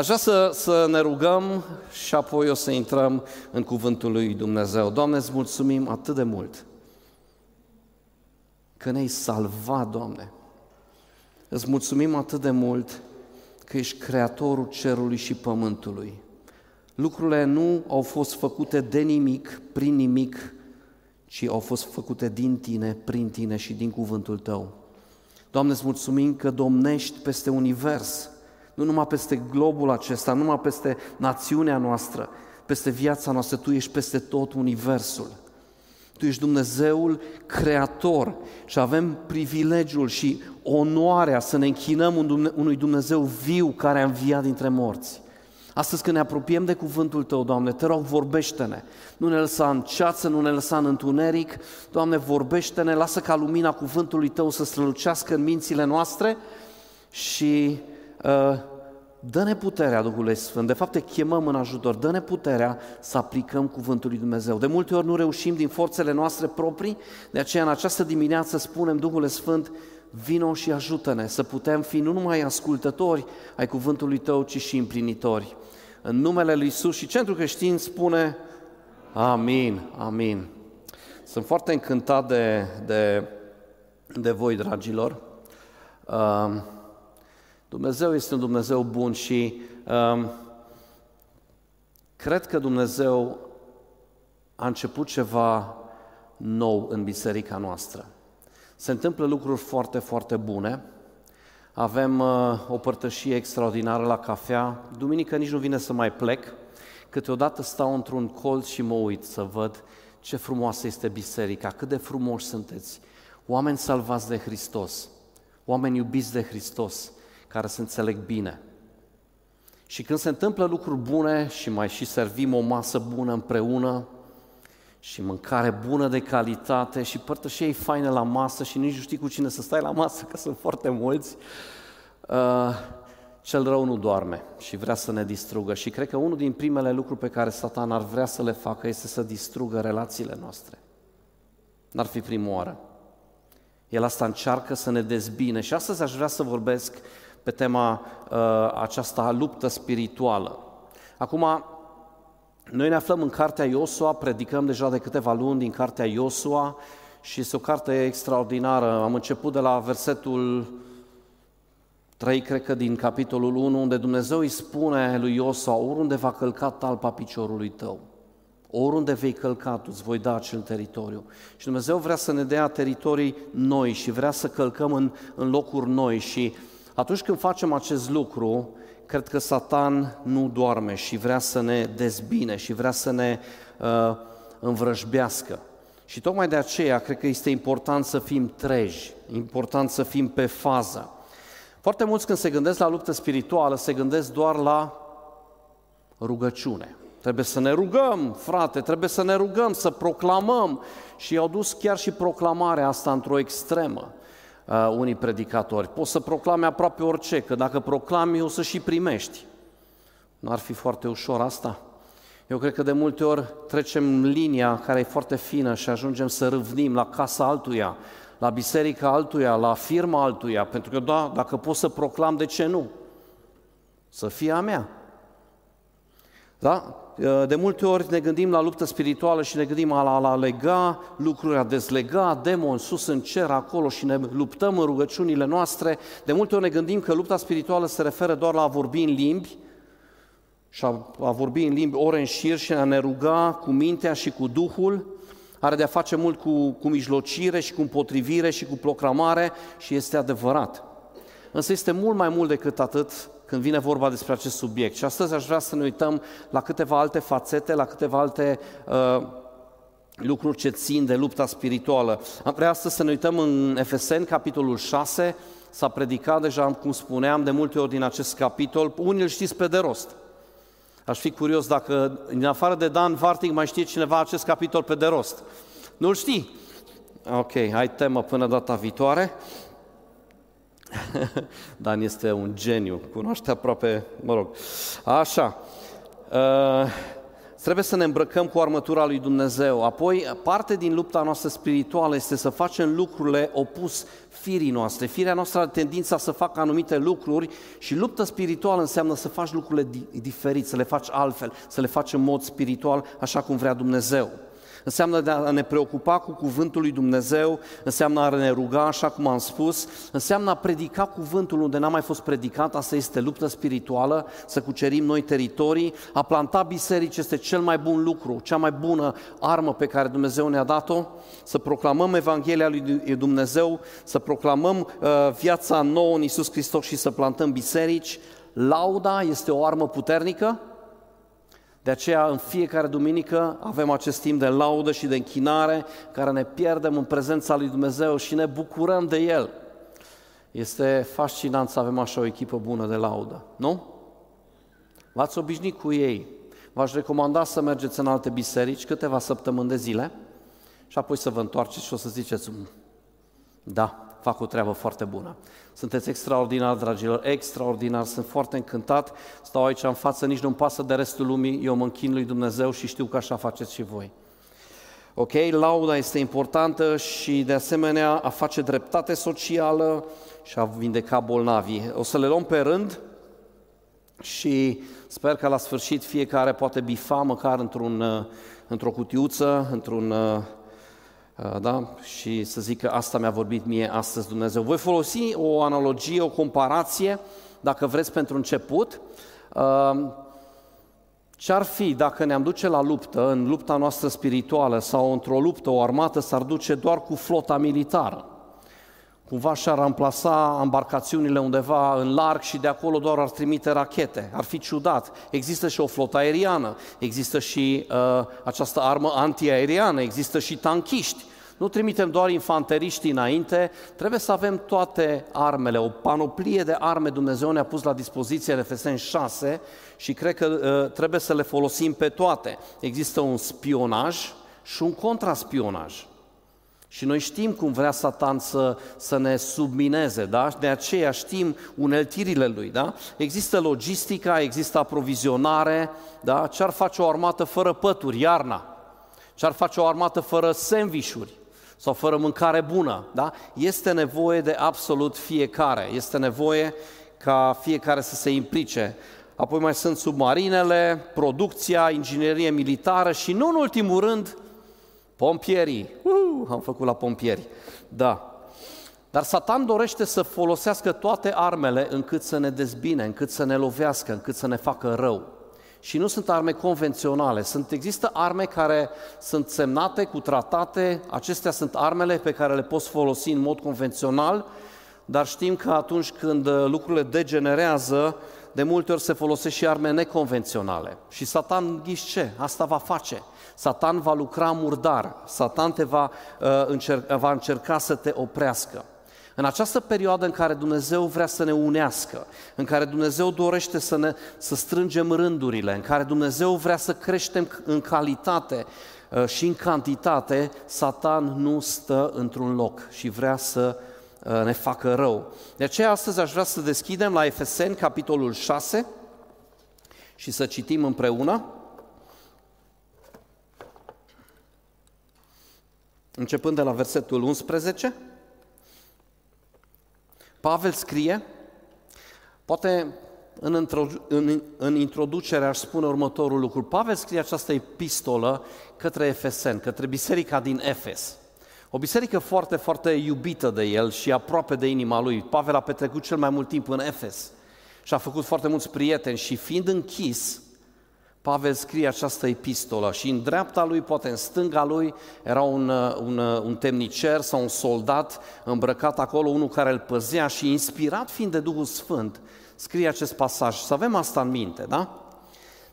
Aș vrea să, să ne rugăm și apoi o să intrăm în Cuvântul lui Dumnezeu. Doamne, îți mulțumim atât de mult că ne-ai salvat, Doamne. Îți mulțumim atât de mult că ești Creatorul cerului și pământului. Lucrurile nu au fost făcute de nimic, prin nimic, ci au fost făcute din Tine, prin Tine și din cuvântul Tău. Doamne, îți mulțumim că domnești peste univers, nu numai peste globul acesta, nu numai peste națiunea noastră, peste viața noastră, Tu ești peste tot universul. Tu ești Dumnezeul creator și avem privilegiul și onoarea să ne închinăm unui Dumnezeu viu care a înviat dintre morți. Astăzi când ne apropiem de cuvântul Tău, Doamne, te rog, vorbește-ne. Nu ne lăsa în ceață, nu ne lăsa în întuneric. Doamne, vorbește-ne, lasă ca lumina cuvântului Tău să strălucească în mințile noastre și uh, dă-ne puterea Duhului Sfânt. De fapt, te chemăm în ajutor. Dă-ne puterea să aplicăm cuvântul lui Dumnezeu. De multe ori nu reușim din forțele noastre proprii, de aceea în această dimineață spunem Duhul Sfânt, vino și ajută-ne să putem fi nu numai ascultători ai cuvântului Tău, ci și împlinitori. În numele Lui Isus și Centrul Creștin spune Amin, Amin. Sunt foarte încântat de, de, de voi, dragilor. Uh, Dumnezeu este un Dumnezeu bun și um, cred că Dumnezeu a început ceva nou în biserica noastră. Se întâmplă lucruri foarte, foarte bune. Avem uh, o părtășie extraordinară la cafea. Duminică nici nu vine să mai plec. Câteodată stau într-un colț și mă uit să văd ce frumoasă este biserica, cât de frumoși sunteți. Oameni salvați de Hristos, oameni iubiți de Hristos, care se înțeleg bine. Și când se întâmplă lucruri bune și mai și servim o masă bună împreună și mâncare bună de calitate și părtășii faine la masă și nici nu știi cu cine să stai la masă, că sunt foarte mulți, uh, cel rău nu doarme și vrea să ne distrugă. Și cred că unul din primele lucruri pe care Satan ar vrea să le facă este să distrugă relațiile noastre. N-ar fi prima oară. El asta încearcă să ne dezbine și astăzi aș vrea să vorbesc pe tema uh, aceasta luptă spirituală. Acum, noi ne aflăm în cartea Iosua, predicăm deja de câteva luni din cartea Iosua și este o carte extraordinară. Am început de la versetul 3, cred că din capitolul 1, unde Dumnezeu îi spune lui Iosua, oriunde va călca talpa piciorului tău, oriunde vei călca, tu îți voi da acel teritoriu. Și Dumnezeu vrea să ne dea teritorii noi și vrea să călcăm în, în locuri noi și atunci când facem acest lucru, cred că Satan nu doarme și vrea să ne dezbine și vrea să ne uh, învrăjbească. Și tocmai de aceea cred că este important să fim treji, important să fim pe fază. Foarte mulți când se gândesc la luptă spirituală, se gândesc doar la rugăciune. Trebuie să ne rugăm, frate, trebuie să ne rugăm, să proclamăm. Și i-au dus chiar și proclamarea asta într-o extremă uh, unii predicatori. Poți să proclame aproape orice, că dacă proclami o să și primești. Nu ar fi foarte ușor asta? Eu cred că de multe ori trecem linia care e foarte fină și ajungem să râvnim la casa altuia, la biserica altuia, la firma altuia, pentru că da, dacă pot să proclam, de ce nu? Să fie a mea. Da? De multe ori ne gândim la luptă spirituală și ne gândim la, la lega lucruri, a dezlega demon sus în cer acolo și ne luptăm în rugăciunile noastre. De multe ori ne gândim că lupta spirituală se referă doar la a vorbi în limbi și a, a vorbi în limbi ore în șir și a ne ruga cu mintea și cu Duhul. Are de-a face mult cu, cu mijlocire și cu împotrivire și cu proclamare și este adevărat. Însă este mult mai mult decât atât când vine vorba despre acest subiect. Și astăzi aș vrea să ne uităm la câteva alte fațete, la câteva alte uh, lucruri ce țin de lupta spirituală. Am vrea astăzi să ne uităm în Efeseni, capitolul 6, s-a predicat deja, cum spuneam, de multe ori din acest capitol. Unii îl știți pe de rost. Aș fi curios dacă, în afară de Dan Vartig, mai știe cineva acest capitol pe de rost. Nu-l știi? Ok, ai temă până data viitoare. Dan este un geniu, cunoaște aproape, mă rog. Așa, uh, Trebuie să ne îmbrăcăm cu armătura lui Dumnezeu. Apoi, parte din lupta noastră spirituală este să facem lucrurile opus firii noastre. Firea noastră are tendința să facă anumite lucruri și lupta spirituală înseamnă să faci lucrurile diferit, să le faci altfel, să le faci în mod spiritual, așa cum vrea Dumnezeu înseamnă de a ne preocupa cu cuvântul lui Dumnezeu, înseamnă a ne ruga, așa cum am spus, înseamnă a predica cuvântul unde n-a mai fost predicat, asta este luptă spirituală, să cucerim noi teritorii, a planta biserici este cel mai bun lucru, cea mai bună armă pe care Dumnezeu ne-a dat-o, să proclamăm Evanghelia lui Dumnezeu, să proclamăm uh, viața nouă în Iisus Hristos și să plantăm biserici. Lauda este o armă puternică, de aceea, în fiecare duminică avem acest timp de laudă și de închinare, care ne pierdem în prezența lui Dumnezeu și ne bucurăm de El. Este fascinant să avem așa o echipă bună de laudă, nu? V-ați obișnuit cu ei. V-aș recomanda să mergeți în alte biserici câteva săptămâni de zile și apoi să vă întoarceți și o să ziceți, mm, da, fac o treabă foarte bună. Sunteți extraordinar, dragilor, extraordinar, sunt foarte încântat, stau aici în față, nici nu-mi pasă de restul lumii, eu mă închin lui Dumnezeu și știu că așa faceți și voi. Ok, lauda este importantă și de asemenea a face dreptate socială și a vindeca bolnavii. O să le luăm pe rând și sper că la sfârșit fiecare poate bifa măcar într-un, într-o cutiuță, într-un Uh, da? și să zic că asta mi-a vorbit mie astăzi Dumnezeu. Voi folosi o analogie, o comparație, dacă vreți, pentru început. Uh, ce-ar fi dacă ne-am duce la luptă, în lupta noastră spirituală sau într-o luptă, o armată s-ar duce doar cu flota militară? Cumva și-ar ramplasa embarcațiunile undeva în larg și de acolo doar ar trimite rachete. Ar fi ciudat. Există și o flotă aeriană, există și uh, această armă antiaeriană, există și tanchiști. Nu trimitem doar infanteriștii înainte, trebuie să avem toate armele, o panoplie de arme Dumnezeu ne-a pus la dispoziție în Efeseni 6 și cred că uh, trebuie să le folosim pe toate. Există un spionaj și un contraspionaj. Și noi știm cum vrea Satan să, să ne submineze, da? De aceea știm uneltirile lui, da? Există logistica, există aprovizionare, da? Ce-ar face o armată fără pături, iarna? Ce-ar face o armată fără sandvișuri? sau fără mâncare bună. Da? Este nevoie de absolut fiecare. Este nevoie ca fiecare să se implice. Apoi mai sunt submarinele, producția, inginerie militară și nu în ultimul rând pompierii. Uh, am făcut la pompieri. Da. Dar Satan dorește să folosească toate armele încât să ne dezbine, încât să ne lovească, încât să ne facă rău și nu sunt arme convenționale. Sunt, există arme care sunt semnate cu tratate, acestea sunt armele pe care le poți folosi în mod convențional, dar știm că atunci când uh, lucrurile degenerează, de multe ori se folosesc și arme neconvenționale. Și Satan, ghiși ce? Asta va face. Satan va lucra murdar, Satan te va, uh, încerca, va încerca să te oprească. În această perioadă în care Dumnezeu vrea să ne unească, în care Dumnezeu dorește să, ne, să strângem rândurile, în care Dumnezeu vrea să creștem în calitate uh, și în cantitate, Satan nu stă într-un loc și vrea să uh, ne facă rău. De aceea astăzi aș vrea să deschidem la Efeseni, capitolul 6, și să citim împreună. Începând de la versetul 11. Pavel scrie, poate în, în, în introducere aș spune următorul lucru. Pavel scrie această epistolă către Efesen, către biserica din Efes. O biserică foarte, foarte iubită de el și aproape de inima lui. Pavel a petrecut cel mai mult timp în Efes și a făcut foarte mulți prieteni și fiind închis, Pavel scrie această epistolă și în dreapta lui, poate în stânga lui, era un, un, un temnicer sau un soldat îmbrăcat acolo, unul care îl păzea și inspirat fiind de Duhul Sfânt, scrie acest pasaj. Să avem asta în minte, da?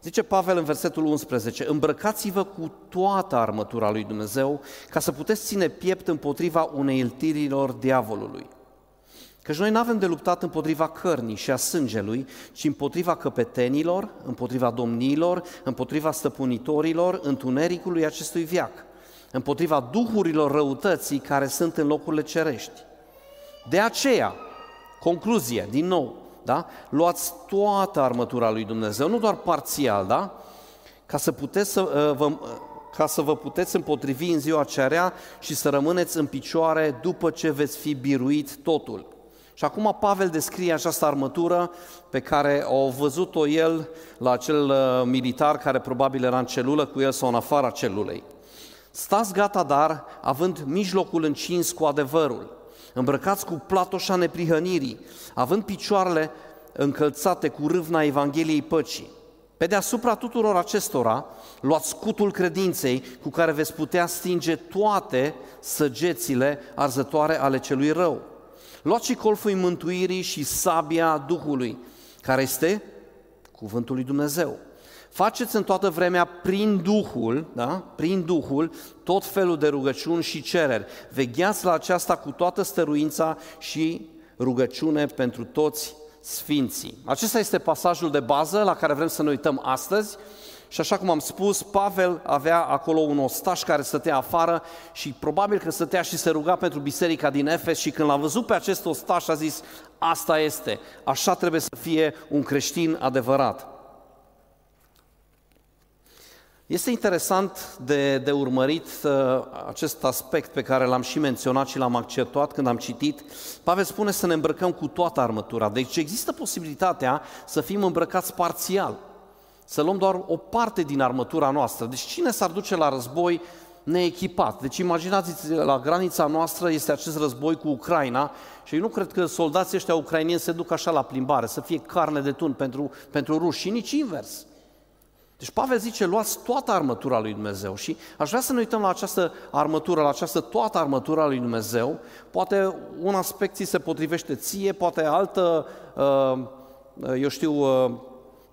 Zice Pavel în versetul 11, îmbrăcați-vă cu toată armătura lui Dumnezeu ca să puteți ține piept împotriva unei iltirilor diavolului. Căci noi nu avem de luptat împotriva cărnii și a sângelui, ci împotriva căpetenilor, împotriva domnilor, împotriva stăpunitorilor, întunericului acestui viac, împotriva duhurilor răutății care sunt în locurile cerești. De aceea, concluzie, din nou, da? luați toată armătura lui Dumnezeu, nu doar parțial, da? ca să, puteți să, uh, vă, ca să vă puteți împotrivi în ziua cerea și să rămâneți în picioare după ce veți fi biruit totul. Și acum Pavel descrie această armătură pe care au văzut-o el la acel uh, militar care probabil era în celulă cu el sau în afara celulei. Stați gata, dar, având mijlocul încins cu adevărul, îmbrăcați cu platoșa neprihănirii, având picioarele încălțate cu râvna Evangheliei păcii. Pe deasupra tuturor acestora, luați scutul credinței cu care veți putea stinge toate săgețile arzătoare ale celui rău. Luați și colful mântuirii și sabia Duhului, care este cuvântul lui Dumnezeu. Faceți în toată vremea prin Duhul, da? prin Duhul, tot felul de rugăciuni și cereri. Vegheați la aceasta cu toată stăruința și rugăciune pentru toți sfinții. Acesta este pasajul de bază la care vrem să ne uităm astăzi. Și așa cum am spus, Pavel avea acolo un ostaș care stătea afară și probabil că stătea și se ruga pentru biserica din Efes și când l-a văzut pe acest ostaș a zis, asta este, așa trebuie să fie un creștin adevărat. Este interesant de, de urmărit uh, acest aspect pe care l-am și menționat și l-am acceptat când am citit. Pavel spune să ne îmbrăcăm cu toată armătura. Deci există posibilitatea să fim îmbrăcați parțial să luăm doar o parte din armătura noastră. Deci cine s-ar duce la război neechipat? Deci imaginați la granița noastră este acest război cu Ucraina și eu nu cred că soldații ăștia ucrainieni se duc așa la plimbare, să fie carne de tun pentru, pentru ruși și nici invers. Deci Pavel zice, luați toată armătura lui Dumnezeu și aș vrea să ne uităm la această armătură, la această toată armătura lui Dumnezeu. Poate un aspect ți se potrivește ție, poate altă, uh, eu știu, uh,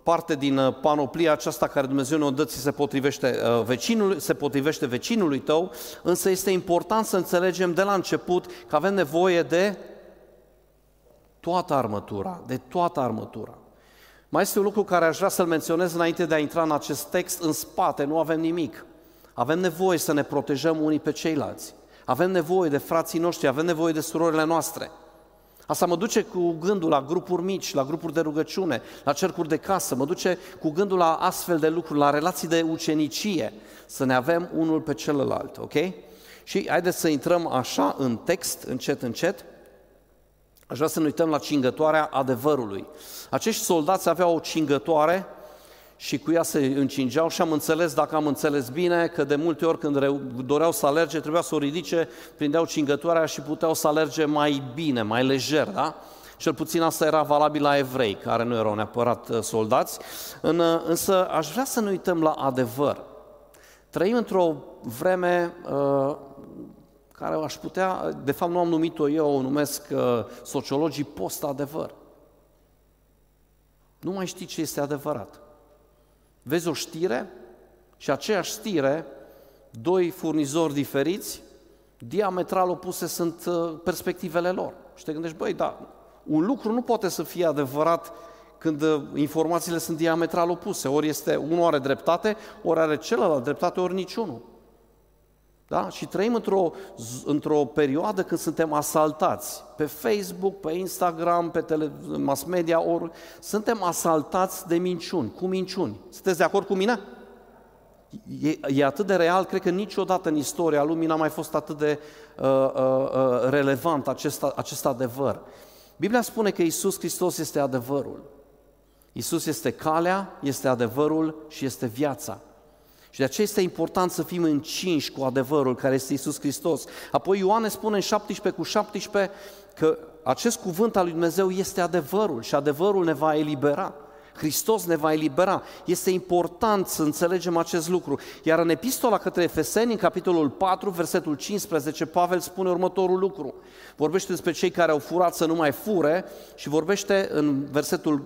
parte din uh, panoplia aceasta care Dumnezeu ne-o dă, ți se potrivește, uh, vecinului, se potrivește vecinului tău, însă este important să înțelegem de la început că avem nevoie de toată armătura, de toată armătura. Mai este un lucru care aș vrea să-l menționez înainte de a intra în acest text. În spate nu avem nimic. Avem nevoie să ne protejăm unii pe ceilalți. Avem nevoie de frații noștri, avem nevoie de surorile noastre. Asta mă duce cu gândul la grupuri mici, la grupuri de rugăciune, la cercuri de casă, mă duce cu gândul la astfel de lucruri, la relații de ucenicie, să ne avem unul pe celălalt, ok? Și haideți să intrăm așa în text, încet, încet. Aș vrea să ne uităm la cingătoarea adevărului. Acești soldați aveau o cingătoare și cu ea se încingeau și am înțeles, dacă am înțeles bine, că de multe ori când doreau să alerge, trebuia să o ridice, prindeau cingătoarea și puteau să alerge mai bine, mai lejer, da? Cel puțin asta era valabil la evrei, care nu erau neapărat uh, soldați, în, uh, însă aș vrea să ne uităm la adevăr. Trăim într-o vreme uh, care aș putea, de fapt nu am numit-o eu, o numesc uh, sociologii post-adevăr. Nu mai știi ce este adevărat. Vezi o știre și aceeași știre, doi furnizori diferiți, diametral opuse sunt uh, perspectivele lor. Și te gândești, băi, dar un lucru nu poate să fie adevărat când uh, informațiile sunt diametral opuse. Ori este, unul are dreptate, ori are celălalt dreptate, ori niciunul. Da? Și trăim într-o, într-o perioadă când suntem asaltați pe Facebook, pe Instagram, pe tele, mass media, ori suntem asaltați de minciuni, cu minciuni. Sunteți de acord cu mine? E, e atât de real, cred că niciodată în istoria lumii n-a mai fost atât de uh, uh, uh, relevant acest, acest adevăr. Biblia spune că Isus Hristos este adevărul. Isus este calea, este adevărul și este viața. Și de aceea este important să fim încinși cu adevărul care este Isus Hristos. Apoi Ioan spune în 17 cu 17 că acest cuvânt al lui Dumnezeu este adevărul și adevărul ne va elibera. Hristos ne va elibera. Este important să înțelegem acest lucru. Iar în epistola către Efeseni, în capitolul 4, versetul 15, Pavel spune următorul lucru. Vorbește despre cei care au furat să nu mai fure și vorbește în versetul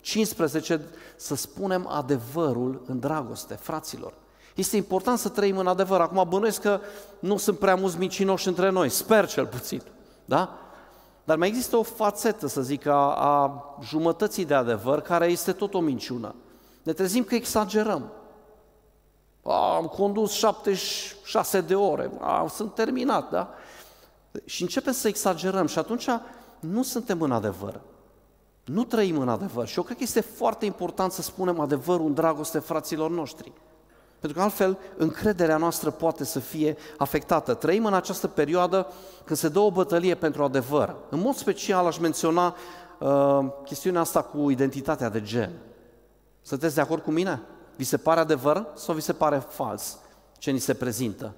15 să spunem adevărul în dragoste, fraților. Este important să trăim în adevăr. Acum bănuiesc că nu sunt prea mulți micinoși între noi, sper cel puțin. Da? Dar mai există o fațetă, să zic, a, a jumătății de adevăr, care este tot o minciună. Ne trezim că exagerăm. A, am condus 76 de ore, a, sunt terminat, da? Și începem să exagerăm și atunci nu suntem în adevăr. Nu trăim în adevăr. Și eu cred că este foarte important să spunem adevărul în dragoste fraților noștri. Pentru că altfel încrederea noastră poate să fie afectată. Trăim în această perioadă când se dă o bătălie pentru adevăr. În mod special aș menționa uh, chestiunea asta cu identitatea de gen. Sunteți de acord cu mine? Vi se pare adevăr sau vi se pare fals ce ni se prezintă?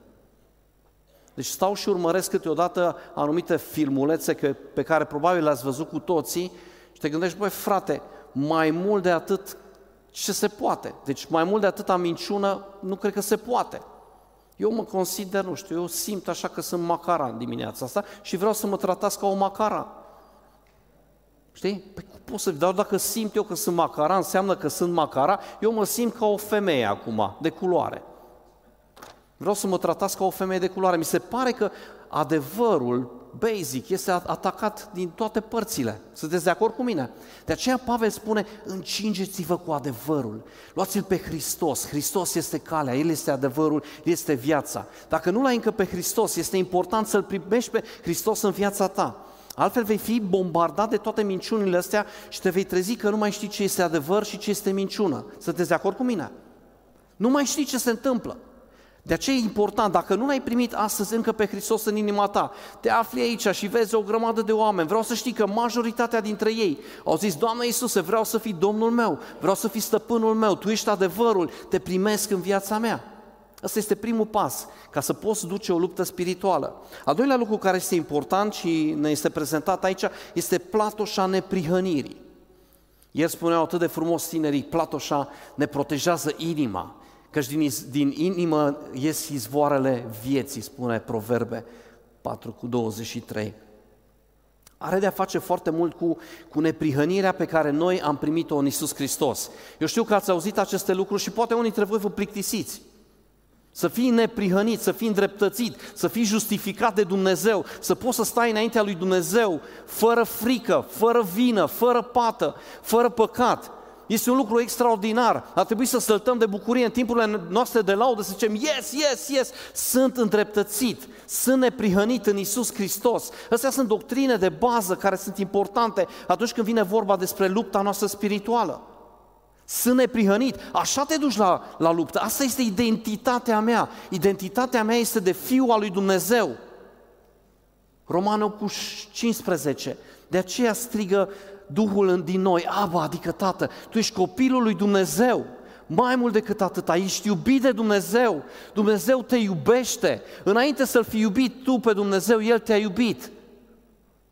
Deci stau și urmăresc câteodată anumite filmulețe pe care probabil le-ați văzut cu toții și te gândești, băi frate, mai mult de atât ce se poate. Deci mai mult de atâta minciună nu cred că se poate. Eu mă consider, nu știu, eu simt așa că sunt macara în dimineața asta și vreau să mă tratați ca o macara. Știi? Păi cum pot să dau dacă simt eu că sunt macara, înseamnă că sunt macara, eu mă simt ca o femeie acum, de culoare. Vreau să mă tratați ca o femeie de culoare. Mi se pare că adevărul basic este atacat din toate părțile. Sunteți de acord cu mine? De aceea Pavel spune, încingeți-vă cu adevărul. Luați-l pe Hristos. Hristos este calea, El este adevărul, El este viața. Dacă nu l-ai încă pe Hristos, este important să-L primești pe Hristos în viața ta. Altfel vei fi bombardat de toate minciunile astea și te vei trezi că nu mai știi ce este adevăr și ce este minciună. Sunteți de acord cu mine? Nu mai știi ce se întâmplă. De aceea e important, dacă nu l-ai primit astăzi încă pe Hristos în inima ta, te afli aici și vezi o grămadă de oameni, vreau să știi că majoritatea dintre ei au zis, Doamne Iisuse, vreau să fii Domnul meu, vreau să fii stăpânul meu, Tu ești adevărul, te primesc în viața mea. Asta este primul pas, ca să poți duce o luptă spirituală. Al doilea lucru care este important și ne este prezentat aici este platoșa neprihănirii. El spuneau atât de frumos tinerii, platoșa ne protejează inima, căci din, din inimă ies izvoarele vieții, spune Proverbe 4 cu 23. Are de-a face foarte mult cu, cu neprihănirea pe care noi am primit-o în Isus Hristos. Eu știu că ați auzit aceste lucruri și poate unii dintre voi vă plictisiți. Să fii neprihănit, să fii îndreptățit, să fii justificat de Dumnezeu, să poți să stai înaintea lui Dumnezeu fără frică, fără vină, fără pată, fără păcat. Este un lucru extraordinar. Ar trebui să săltăm de bucurie în timpurile noastre de laudă, să zicem, yes, yes, yes, sunt îndreptățit, sunt neprihănit în Isus Hristos. Astea sunt doctrine de bază care sunt importante atunci când vine vorba despre lupta noastră spirituală. Sunt neprihănit. Așa te duci la, la luptă. Asta este identitatea mea. Identitatea mea este de fiul al lui Dumnezeu. Romanul cu 15. De aceea strigă Duhul din noi, Aba, adică Tată, Tu ești copilul lui Dumnezeu. Mai mult decât atât, ești iubit de Dumnezeu. Dumnezeu te iubește. Înainte să-L fi iubit tu pe Dumnezeu, El te-a iubit.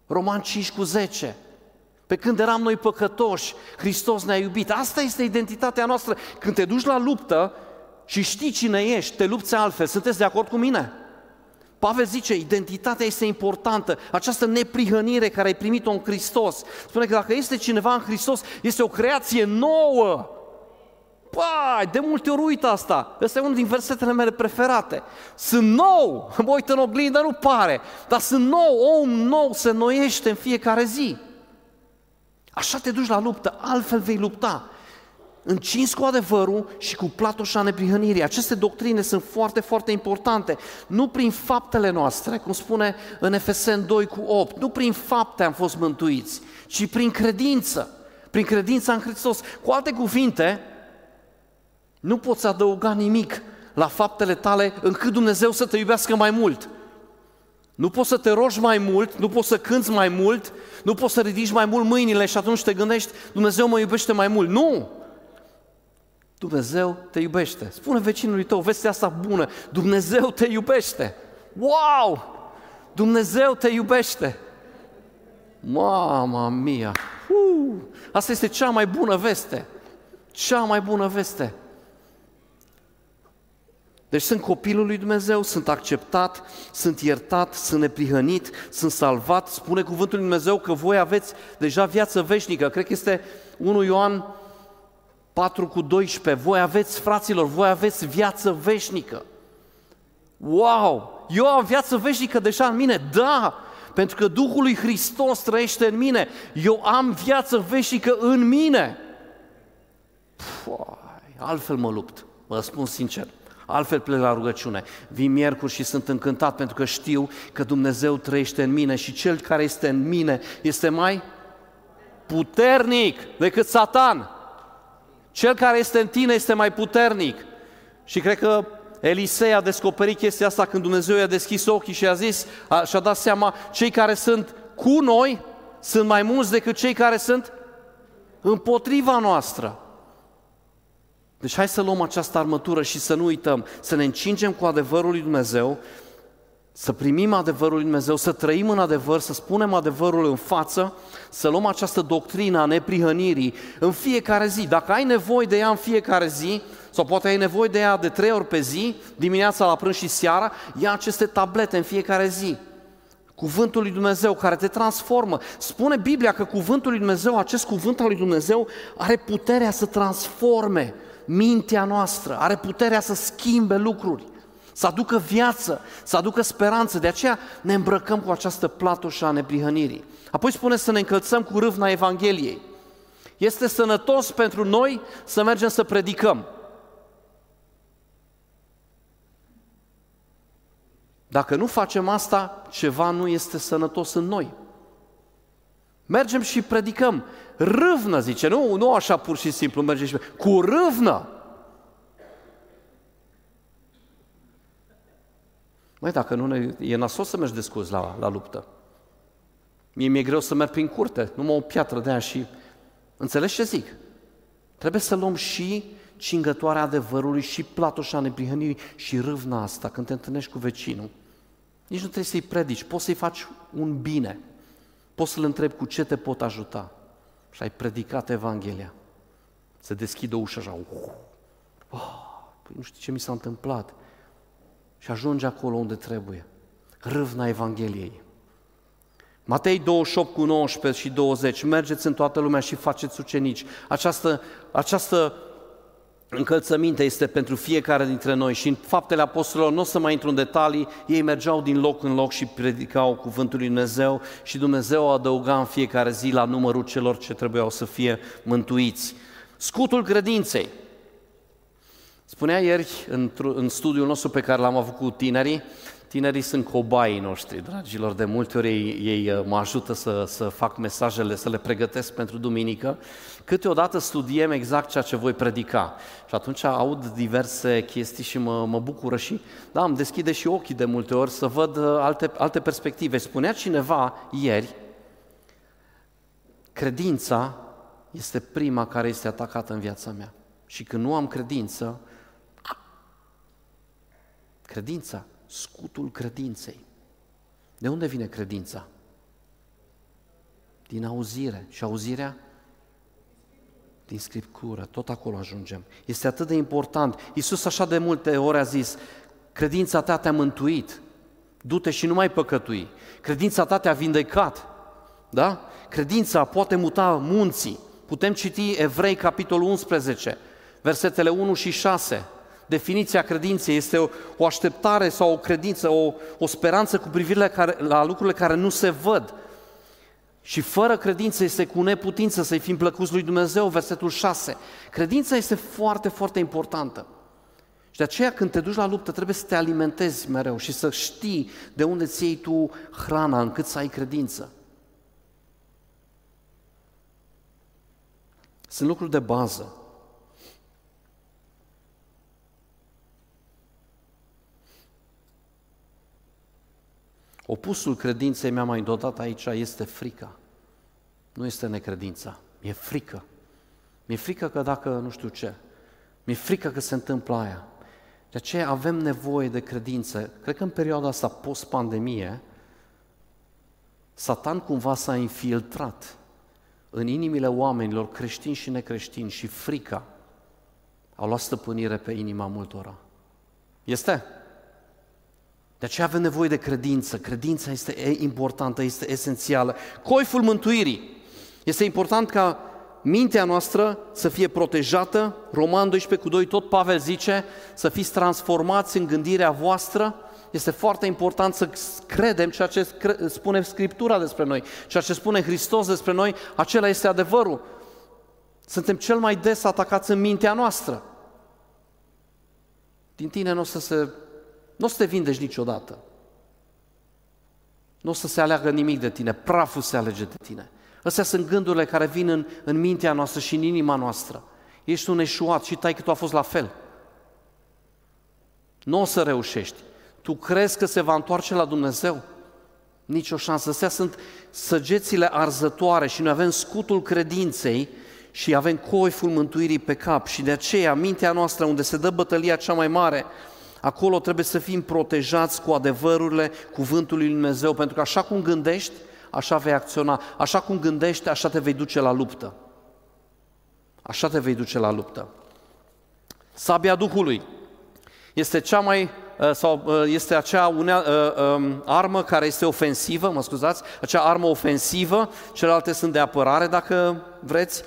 Roman 5 cu 10. Pe când eram noi păcătoși, Hristos ne-a iubit. Asta este identitatea noastră. Când te duci la luptă și știi cine ești, te lupți altfel. Sunteți de acord cu mine? Pavel zice, identitatea este importantă, această neprihănire care ai primit-o în Hristos. Spune că dacă este cineva în Hristos, este o creație nouă. Pai, de multe ori uit asta. Ăsta e unul din versetele mele preferate. Sunt nou, mă uit în oglindă, nu pare, dar sunt nou, om nou se noiește în fiecare zi. Așa te duci la luptă, altfel vei lupta încins cu adevărul și cu platoșa neprihănirii. Aceste doctrine sunt foarte, foarte importante. Nu prin faptele noastre, cum spune în Efesen 2 cu 8, nu prin fapte am fost mântuiți, ci prin credință. Prin credința în Hristos. Cu alte cuvinte, nu poți adăuga nimic la faptele tale încât Dumnezeu să te iubească mai mult. Nu poți să te rogi mai mult, nu poți să cânți mai mult, nu poți să ridici mai mult mâinile și atunci te gândești, Dumnezeu mă iubește mai mult. Nu! Dumnezeu te iubește. Spune vecinului tău vestea asta bună. Dumnezeu te iubește. Wow! Dumnezeu te iubește. Mama mia! Uh! Asta este cea mai bună veste. Cea mai bună veste. Deci sunt copilul lui Dumnezeu, sunt acceptat, sunt iertat, sunt neprihănit, sunt salvat. Spune cuvântul lui Dumnezeu că voi aveți deja viață veșnică. Cred că este 1 Ioan 4 cu 12, voi aveți, fraților, voi aveți viață veșnică. Wow! Eu am viață veșnică deja în mine? Da! Pentru că Duhul lui Hristos trăiește în mine. Eu am viață veșnică în mine. Puai, altfel mă lupt, vă spun sincer. Altfel plec la rugăciune. Vin miercuri și sunt încântat pentru că știu că Dumnezeu trăiește în mine și Cel care este în mine este mai puternic decât Satan. Cel care este în tine este mai puternic. Și cred că Elisei a descoperit chestia asta când Dumnezeu i-a deschis ochii și a zis, a, și-a dat seama, cei care sunt cu noi sunt mai mulți decât cei care sunt împotriva noastră. Deci hai să luăm această armătură și să nu uităm, să ne încingem cu adevărul lui Dumnezeu, să primim adevărul lui Dumnezeu, să trăim în adevăr, să spunem adevărul în față, să luăm această doctrină a neprihănirii în fiecare zi. Dacă ai nevoie de ea în fiecare zi, sau poate ai nevoie de ea de trei ori pe zi, dimineața la prânz și seara, ia aceste tablete în fiecare zi. Cuvântul lui Dumnezeu care te transformă. Spune Biblia că cuvântul lui Dumnezeu, acest cuvânt al lui Dumnezeu, are puterea să transforme mintea noastră, are puterea să schimbe lucruri, să aducă viață, să aducă speranță. De aceea ne îmbrăcăm cu această platoșă a neprihănirii. Apoi spune să ne încălțăm cu râvna Evangheliei. Este sănătos pentru noi să mergem să predicăm. Dacă nu facem asta, ceva nu este sănătos în noi. Mergem și predicăm. Râvnă, zice, nu, nu așa pur și simplu mergem și cu râvnă. Mai dacă nu ne, e nasos să mergi descurs la, la luptă. Mie mi-e greu să merg prin curte, numai o piatră de aia și... Înțelegi ce zic? Trebuie să luăm și cingătoarea adevărului și platoșa neprihănirii și râvna asta când te întâlnești cu vecinul. Nici nu trebuie să-i predici, poți să-i faci un bine. Poți să-l întrebi cu ce te pot ajuta. Și ai predicat Evanghelia. Se deschide o ușă așa. Oh, păi nu știu ce mi s-a întâmplat. Și ajunge acolo unde trebuie. Râvna Evangheliei. Matei 28 cu 19 și 20. Mergeți în toată lumea și faceți ucenici. Această, această încălțăminte este pentru fiecare dintre noi și în faptele apostolilor nu o să mai intru în detalii, ei mergeau din loc în loc și predicau cuvântul lui Dumnezeu și Dumnezeu adăuga în fiecare zi la numărul celor ce trebuiau să fie mântuiți. Scutul credinței. Spunea ieri în, în studiul nostru pe care l-am avut cu tinerii, Tinerii sunt cobaii noștri, dragilor, de multe ori ei, ei uh, mă ajută să, să fac mesajele, să le pregătesc pentru duminică. Câteodată studiem exact ceea ce voi predica și atunci aud diverse chestii și mă, mă bucură și, da, îmi deschide și ochii de multe ori să văd uh, alte, alte perspective. Spunea cineva ieri, credința este prima care este atacată în viața mea. Și când nu am credință, credința scutul credinței. De unde vine credința? Din auzire. Și auzirea? Din Scriptură. Tot acolo ajungem. Este atât de important. Iisus așa de multe ori a zis, credința ta te-a mântuit. Du-te și nu mai păcătui. Credința ta te-a vindecat. Da? Credința poate muta munții. Putem citi Evrei, capitolul 11, versetele 1 și 6. Definiția credinței este o, o așteptare sau o credință, o, o speranță cu privire la, care, la lucrurile care nu se văd. Și fără credință este cu neputință să-i fim plăcuți lui Dumnezeu, versetul 6. Credința este foarte, foarte importantă. Și de aceea când te duci la luptă trebuie să te alimentezi mereu și să știi de unde ți iei tu hrana încât să ai credință. Sunt lucruri de bază. Opusul credinței mi-a mai dotat aici este frica. Nu este necredința, e frică. Mi-e frică că dacă nu știu ce, mi-e frică că se întâmplă aia. De aceea avem nevoie de credință. Cred că în perioada asta post-pandemie, Satan cumva s-a infiltrat în inimile oamenilor, creștini și necreștini, și frica au luat stăpânire pe inima multora. Este? De aceea avem nevoie de credință. Credința este importantă, este esențială. Coiful mântuirii. Este important ca mintea noastră să fie protejată. Roman 12 cu 2, tot Pavel zice, să fiți transformați în gândirea voastră. Este foarte important să credem ceea ce spune Scriptura despre noi, ceea ce spune Hristos despre noi, acela este adevărul. Suntem cel mai des atacați în mintea noastră. Din tine nu o să se nu o să te vindeci niciodată. Nu o să se aleagă nimic de tine, praful se alege de tine. Astea sunt gândurile care vin în, în mintea noastră și în inima noastră. Ești un eșuat și tai că tu a fost la fel. Nu o să reușești. Tu crezi că se va întoarce la Dumnezeu? Nici o șansă. Astea sunt săgețile arzătoare și noi avem scutul credinței și avem coiful mântuirii pe cap și de aceea mintea noastră unde se dă bătălia cea mai mare, acolo trebuie să fim protejați cu adevărurile cuvântului Lui Dumnezeu, pentru că așa cum gândești, așa vei acționa, așa cum gândești, așa te vei duce la luptă. Așa te vei duce la luptă. Sabia Duhului este cea mai uh, sau uh, este acea unea, uh, um, armă care este ofensivă, mă scuzați, acea armă ofensivă, celelalte sunt de apărare, dacă vreți.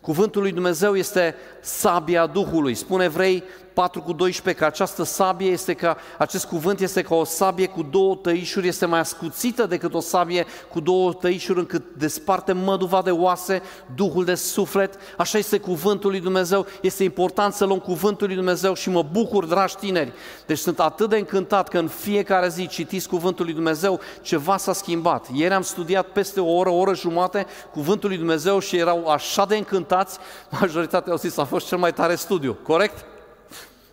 Cuvântul lui Dumnezeu este sabia Duhului. Spune vrei 4 cu 12 că această sabie este ca, acest cuvânt este ca o sabie cu două tăișuri, este mai ascuțită decât o sabie cu două tăișuri încât desparte măduva de oase, Duhul de suflet. Așa este cuvântul lui Dumnezeu. Este important să luăm cuvântul lui Dumnezeu și mă bucur, dragi tineri. Deci sunt atât de încântat că în fiecare zi citiți cuvântul lui Dumnezeu, ceva s-a schimbat. Ieri am studiat peste o oră, o oră jumate cuvântul lui Dumnezeu și erau așa de încântați, majoritatea au zis, a fost cel mai tare studiu, corect?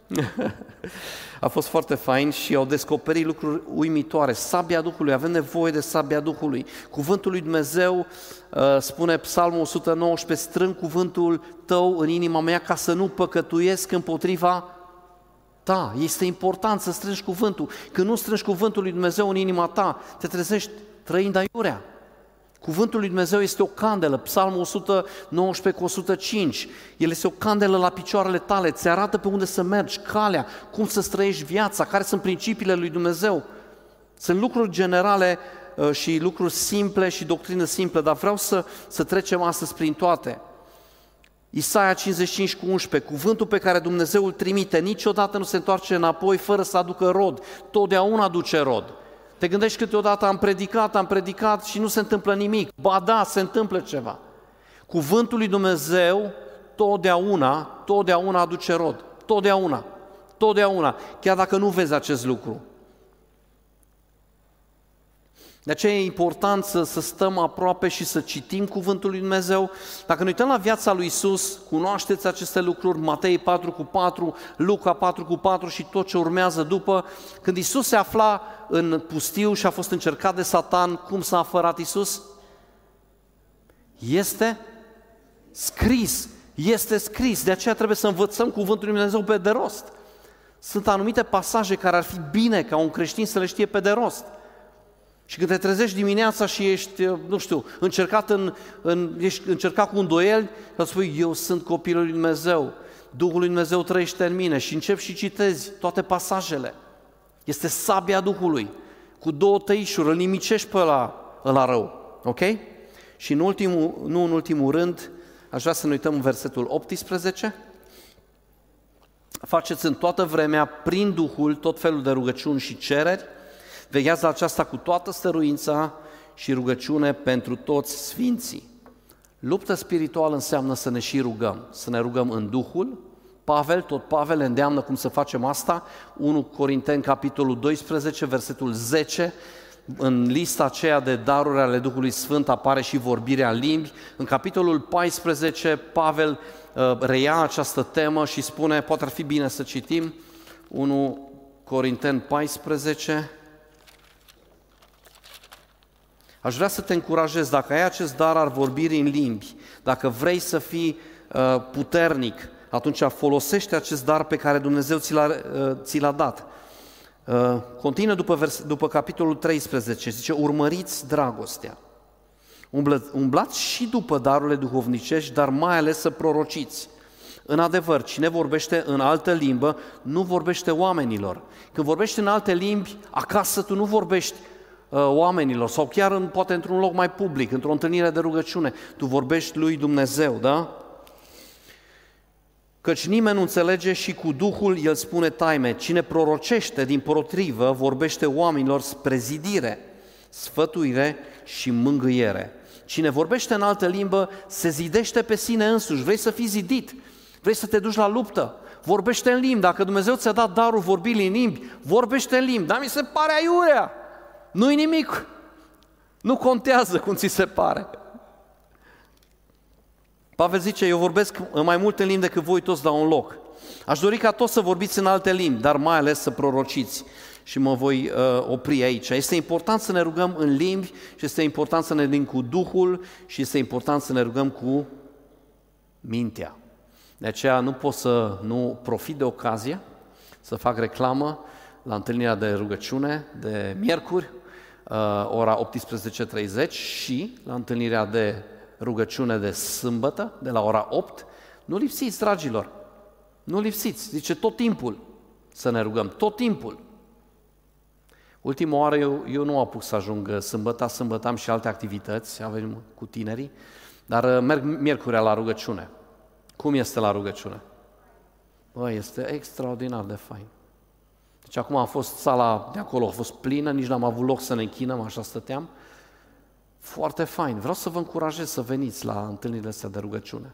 A fost foarte fain și au descoperit lucruri uimitoare. Sabia Duhului, avem nevoie de sabia Duhului. Cuvântul lui Dumnezeu uh, spune Psalmul 119, strâng cuvântul tău în inima mea ca să nu păcătuiesc împotriva ta. Este important să strângi cuvântul. Când nu strângi cuvântul lui Dumnezeu în inima ta, te trezești trăind aiurea. Cuvântul lui Dumnezeu este o candelă, Psalmul 119 cu 105. El este o candelă la picioarele tale, îți arată pe unde să mergi, calea, cum să străiești viața, care sunt principiile lui Dumnezeu. Sunt lucruri generale uh, și lucruri simple și doctrină simplă, dar vreau să, să trecem astăzi prin toate. Isaia 55 cu 11, cuvântul pe care Dumnezeu îl trimite niciodată nu se întoarce înapoi fără să aducă rod, totdeauna aduce rod. Te gândești câteodată, am predicat, am predicat și nu se întâmplă nimic. Ba da, se întâmplă ceva. Cuvântul lui Dumnezeu totdeauna, totdeauna aduce rod. Totdeauna. Totdeauna. Chiar dacă nu vezi acest lucru. De aceea e important să, să stăm aproape și să citim Cuvântul lui Dumnezeu. Dacă ne uităm la viața lui Isus, cunoașteți aceste lucruri, Matei 4 cu 4, Luca 4 cu 4 și tot ce urmează după. Când Isus se afla în pustiu și a fost încercat de Satan, cum s-a apărat Isus? Este scris, este scris. De aceea trebuie să învățăm Cuvântul lui Dumnezeu pe de rost. Sunt anumite pasaje care ar fi bine ca un creștin să le știe pe de rost. Și când te trezești dimineața și ești, nu știu, încercat, în, în, ești încercat cu îndoieli, îți spui, eu sunt copilul lui Dumnezeu, Duhul lui Dumnezeu trăiește în mine și încep și citezi toate pasajele. Este sabia Duhului, cu două tăișuri, îl nimicești pe la, la rău, ok? Și în ultimul, nu în ultimul rând, aș vrea să ne uităm în versetul 18, faceți în toată vremea, prin Duhul, tot felul de rugăciuni și cereri, Veghează aceasta cu toată stăruința și rugăciune pentru toți sfinții. Luptă spirituală înseamnă să ne și rugăm, să ne rugăm în Duhul. Pavel, tot Pavel îndeamnă cum să facem asta. 1 Corinteni, capitolul 12, versetul 10, în lista aceea de daruri ale Duhului Sfânt apare și vorbirea în limbi. În capitolul 14, Pavel uh, reia această temă și spune, poate ar fi bine să citim, 1 Corinteni 14, Aș vrea să te încurajez, dacă ai acest dar al vorbirii în limbi, dacă vrei să fii uh, puternic, atunci folosește acest dar pe care Dumnezeu ți l-a, uh, ți l-a dat. Uh, continuă după, vers, după capitolul 13, zice, urmăriți dragostea. Umblați și după darurile duhovnicești, dar mai ales să prorociți. În adevăr, cine vorbește în altă limbă, nu vorbește oamenilor. Când vorbești în alte limbi, acasă tu nu vorbești Uh, oamenilor sau chiar în, poate într-un loc mai public, într-o întâlnire de rugăciune, tu vorbești lui Dumnezeu, da? Căci nimeni nu înțelege și cu Duhul el spune taime. Cine prorocește din potrivă vorbește oamenilor spre zidire, sfătuire și mângâiere. Cine vorbește în altă limbă se zidește pe sine însuși. Vrei să fii zidit, vrei să te duci la luptă, vorbește în limbi. Dacă Dumnezeu ți-a dat darul vorbirii în limbi, vorbește în limbi. Dar mi se pare aiurea. Nu-i nimic. Nu contează cum ți se pare. Pavel zice, eu vorbesc mai multe limbi decât voi toți la un loc. Aș dori ca toți să vorbiți în alte limbi, dar mai ales să prorociți. Și mă voi uh, opri aici. Este important să ne rugăm în limbi și este important să ne rugăm cu Duhul și este important să ne rugăm cu mintea. De aceea nu pot să nu profit de ocazie să fac reclamă la întâlnirea de rugăciune de miercuri, uh, ora 18.30 și la întâlnirea de rugăciune de sâmbătă, de la ora 8. Nu lipsiți, dragilor, nu lipsiți, zice tot timpul să ne rugăm, tot timpul. Ultima oară eu, eu nu apuc să ajung sâmbătă, sâmbătă am și alte activități, avem cu tinerii, dar uh, merg miercurea la rugăciune. Cum este la rugăciune? Bă, este extraordinar de fain. Deci acum a fost sala de acolo, a fost plină, nici n-am avut loc să ne închinăm, așa stăteam. Foarte fain. Vreau să vă încurajez să veniți la întâlnirile astea de rugăciune.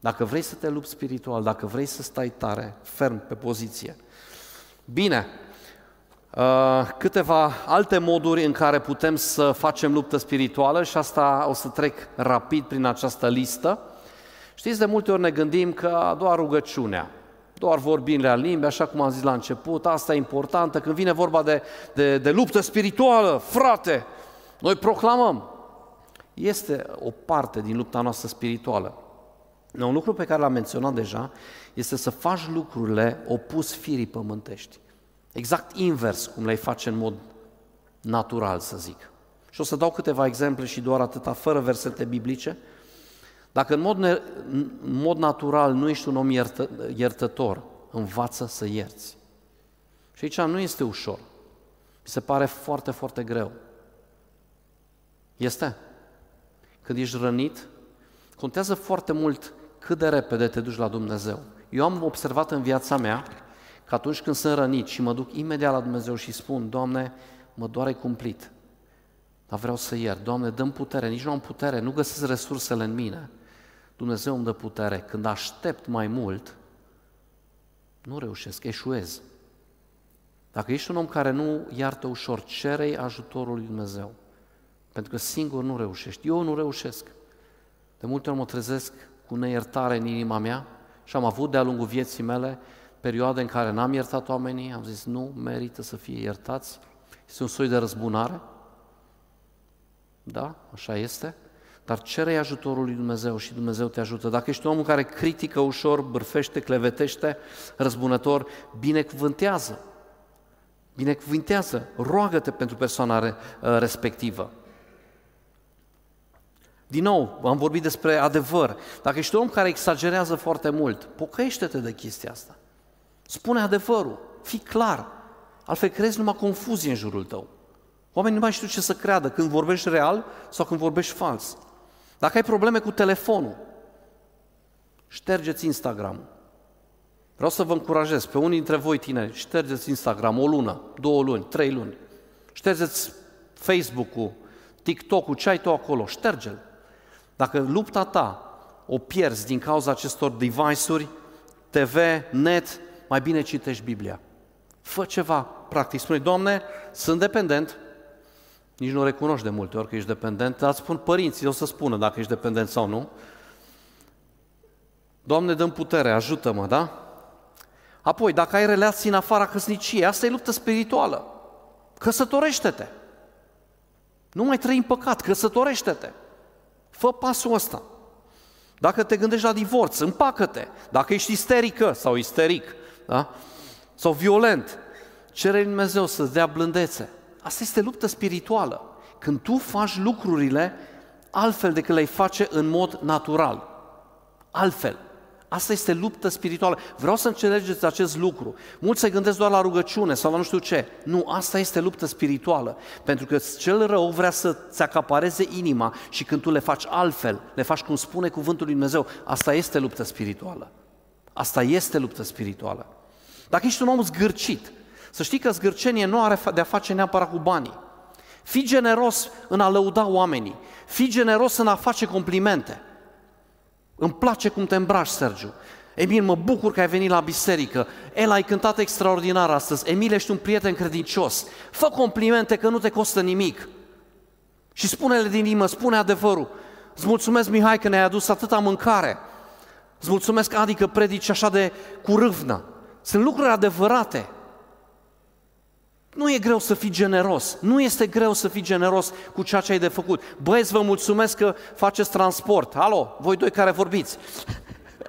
Dacă vrei să te lupți spiritual, dacă vrei să stai tare, ferm pe poziție. Bine, uh, câteva alte moduri în care putem să facem luptă spirituală și asta o să trec rapid prin această listă. Știți, de multe ori ne gândim că doar rugăciunea, doar vorbirea în limbi, așa cum am zis la început, asta e importantă. Când vine vorba de, de, de luptă spirituală, frate, noi proclamăm. Este o parte din lupta noastră spirituală. Un lucru pe care l-am menționat deja este să faci lucrurile opus firii pământești. Exact invers cum le face în mod natural, să zic. Și o să dau câteva exemple și doar atâta, fără versete biblice. Dacă în mod, ne, în mod natural nu ești un om iertă, iertător, învață să ierți. Și aici nu este ușor. Mi se pare foarte, foarte greu. Este. Când ești rănit, contează foarte mult cât de repede te duci la Dumnezeu. Eu am observat în viața mea că atunci când sunt rănit și mă duc imediat la Dumnezeu și spun, Doamne, mă doare cumplit, dar vreau să iert. Doamne, dăm putere, nici nu am putere, nu găsesc resursele în mine. Dumnezeu îmi dă putere. Când aștept mai mult, nu reușesc, eșuez. Dacă ești un om care nu iartă ușor, cerei ajutorul lui Dumnezeu. Pentru că singur nu reușești. Eu nu reușesc. De multe ori mă trezesc cu neiertare în inima mea și am avut de-a lungul vieții mele perioade în care n-am iertat oamenii, am zis nu, merită să fie iertați. Este un soi de răzbunare. Da, așa este. Dar cere ajutorul lui Dumnezeu și Dumnezeu te ajută. Dacă ești un om care critică ușor, bârfește, clevetește, răzbunător, binecuvântează. Binecuvântează, roagă-te pentru persoana respectivă. Din nou, am vorbit despre adevăr. Dacă ești un om care exagerează foarte mult, pocăiește-te de chestia asta. Spune adevărul, fii clar. Altfel crezi numai confuzie în jurul tău. Oamenii nu mai știu ce să creadă, când vorbești real sau când vorbești fals. Dacă ai probleme cu telefonul, ștergeți Instagram. Vreau să vă încurajez pe unii dintre voi tineri, ștergeți Instagram o lună, două luni, trei luni. Ștergeți Facebook-ul, TikTok-ul, ce ai tu acolo, șterge-l. Dacă lupta ta o pierzi din cauza acestor device-uri, TV, net, mai bine citești Biblia. Fă ceva practic. Spune, Doamne, sunt dependent, nici nu recunoști de multe ori că ești dependent, dar spun părinții, o să spună dacă ești dependent sau nu. Doamne, dăm putere, ajută-mă, da? Apoi, dacă ai relații în afara căsniciei, asta e luptă spirituală. Căsătorește-te. Nu mai trăi în păcat, căsătorește-te. Fă pasul ăsta. Dacă te gândești la divorț, împacă-te. Dacă ești isterică sau isteric, da? sau violent, cere lui Dumnezeu să-ți dea blândețe. Asta este luptă spirituală. Când tu faci lucrurile altfel decât le face în mod natural. Altfel. Asta este luptă spirituală. Vreau să înțelegeți acest lucru. Mulți se gândesc doar la rugăciune sau la nu știu ce. Nu, asta este luptă spirituală. Pentru că cel rău vrea să-ți acapareze inima și când tu le faci altfel, le faci cum spune cuvântul lui Dumnezeu, asta este luptă spirituală. Asta este luptă spirituală. Dacă ești un om zgârcit, să știi că zgârcenie nu are de-a face neapărat cu banii. Fii generos în a lăuda oamenii. Fii generos în a face complimente. Îmi place cum te îmbraci, Sergiu. Emil, mă bucur că ai venit la biserică. El, ai cântat extraordinar astăzi. Emil, ești un prieten credincios. Fă complimente că nu te costă nimic. Și spune-le din inimă, spune adevărul. Îți mulțumesc, Mihai, că ne-ai adus atâta mâncare. Îți mulțumesc, Adi, că predici așa de curâvnă. Sunt lucruri adevărate. Nu e greu să fii generos. Nu este greu să fii generos cu ceea ce ai de făcut. Băieți, vă mulțumesc că faceți transport. Alo, voi doi care vorbiți.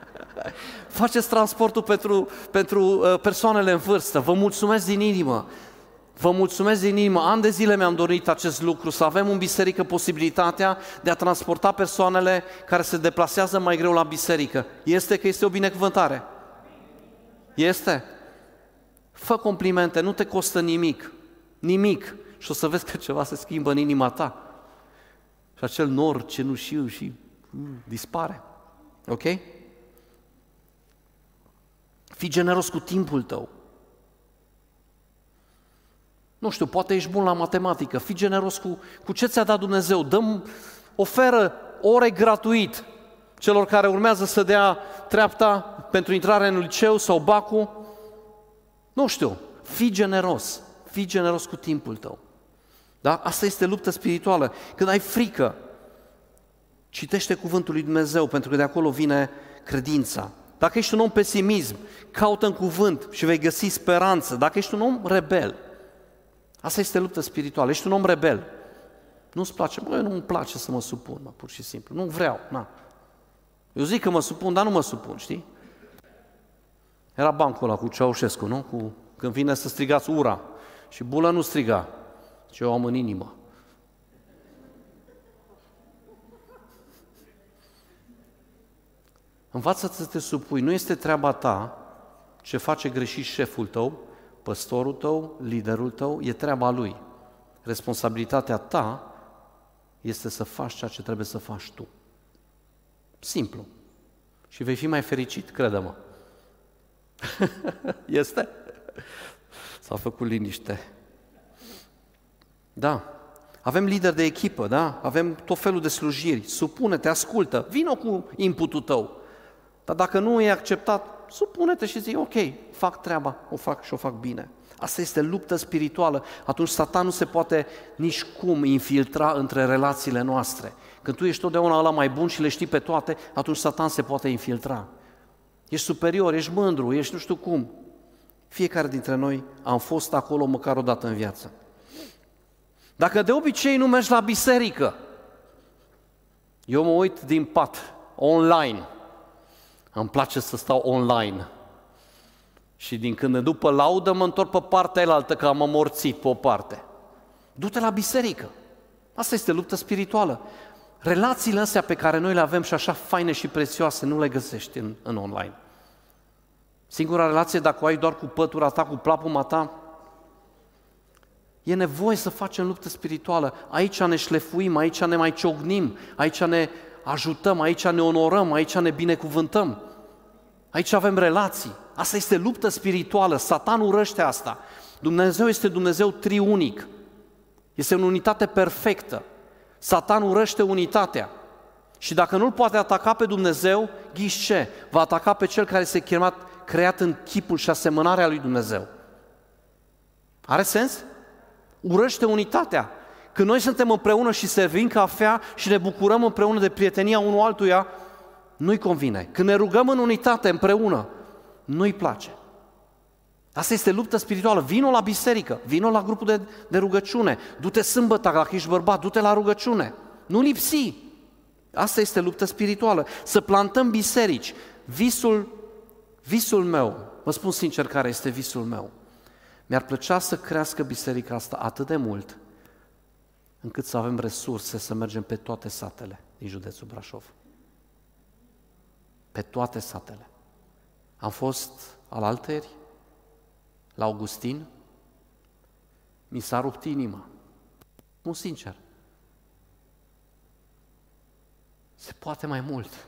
faceți transportul pentru, pentru uh, persoanele în vârstă. Vă mulțumesc din inimă. Vă mulțumesc din inimă. An de zile mi-am dorit acest lucru, să avem în biserică posibilitatea de a transporta persoanele care se deplasează mai greu la biserică. Este că este o binecuvântare. Este. Fă complimente, nu te costă nimic. Nimic. Și o să vezi că ceva se schimbă în inima ta. Și acel nor cenușiu și mm, dispare. Ok? Fii generos cu timpul tău. Nu știu, poate ești bun la matematică, fii generos cu, cu ce ți-a dat Dumnezeu. Dăm, oferă ore gratuit celor care urmează să dea treapta pentru intrare în liceu sau bacul. Nu știu, fii generos, fii generos cu timpul tău. Da? Asta este luptă spirituală. Când ai frică, citește cuvântul lui Dumnezeu, pentru că de acolo vine credința. Dacă ești un om pesimism, caută în cuvânt și vei găsi speranță. Dacă ești un om rebel, asta este luptă spirituală, ești un om rebel. Nu-ți place? Băi, nu-mi place să mă supun, mă, pur și simplu. Nu vreau, na. Eu zic că mă supun, dar nu mă supun, știi? Era bancul ăla cu Ceaușescu, nu? Cu, când vine să strigați ura. Și Bulă nu striga, ce eu am în inimă. Învață să te supui. Nu este treaba ta ce face greșit șeful tău, păstorul tău, liderul tău, e treaba lui. Responsabilitatea ta este să faci ceea ce trebuie să faci tu. Simplu. Și vei fi mai fericit, crede-mă. este? S-a făcut liniște. Da. Avem lider de echipă, da? Avem tot felul de slujiri. Supune-te, ascultă, vină cu inputul tău. Dar dacă nu e acceptat, supune-te și zici, ok, fac treaba, o fac și o fac bine. Asta este luptă spirituală. Atunci Satan nu se poate nici cum infiltra între relațiile noastre. Când tu ești totdeauna la mai bun și le știi pe toate, atunci Satan se poate infiltra. Ești superior, ești mândru, ești nu știu cum. Fiecare dintre noi am fost acolo măcar o dată în viață. Dacă de obicei nu mergi la biserică, eu mă uit din pat, online. Îmi place să stau online. Și din când după laudă mă întorc pe partea elaltă, că am amorțit pe o parte. Du-te la biserică. Asta este luptă spirituală. Relațiile astea pe care noi le avem și așa faine și prețioase, nu le găsești în, în online. Singura relație, dacă o ai doar cu pătura ta, cu plapuma ta, e nevoie să facem luptă spirituală. Aici ne șlefuim, aici ne mai ciognim, aici ne ajutăm, aici ne onorăm, aici ne binecuvântăm. Aici avem relații. Asta este luptă spirituală. Satan urăște asta. Dumnezeu este Dumnezeu triunic. Este o unitate perfectă. Satan urăște unitatea. Și dacă nu-l poate ataca pe Dumnezeu, ghiși ce? Va ataca pe cel care este chemat, creat în chipul și asemănarea lui Dumnezeu. Are sens? Urăște unitatea. Când noi suntem împreună și servim cafea și ne bucurăm împreună de prietenia unul altuia, nu-i convine. Când ne rugăm în unitate împreună, nu-i place. Asta este luptă spirituală. Vino la biserică, vino la grupul de, de rugăciune, du-te sâmbătă, dacă ești bărbat, du-te la rugăciune. Nu lipsi. Asta este luptă spirituală. Să plantăm biserici. Visul, visul meu, vă spun sincer care este visul meu. Mi-ar plăcea să crească biserica asta atât de mult încât să avem resurse să mergem pe toate satele din județul Brașov. Pe toate satele. Am fost al alteri, la Augustin, mi s-a rupt inima. Nu sincer. Se poate mai mult.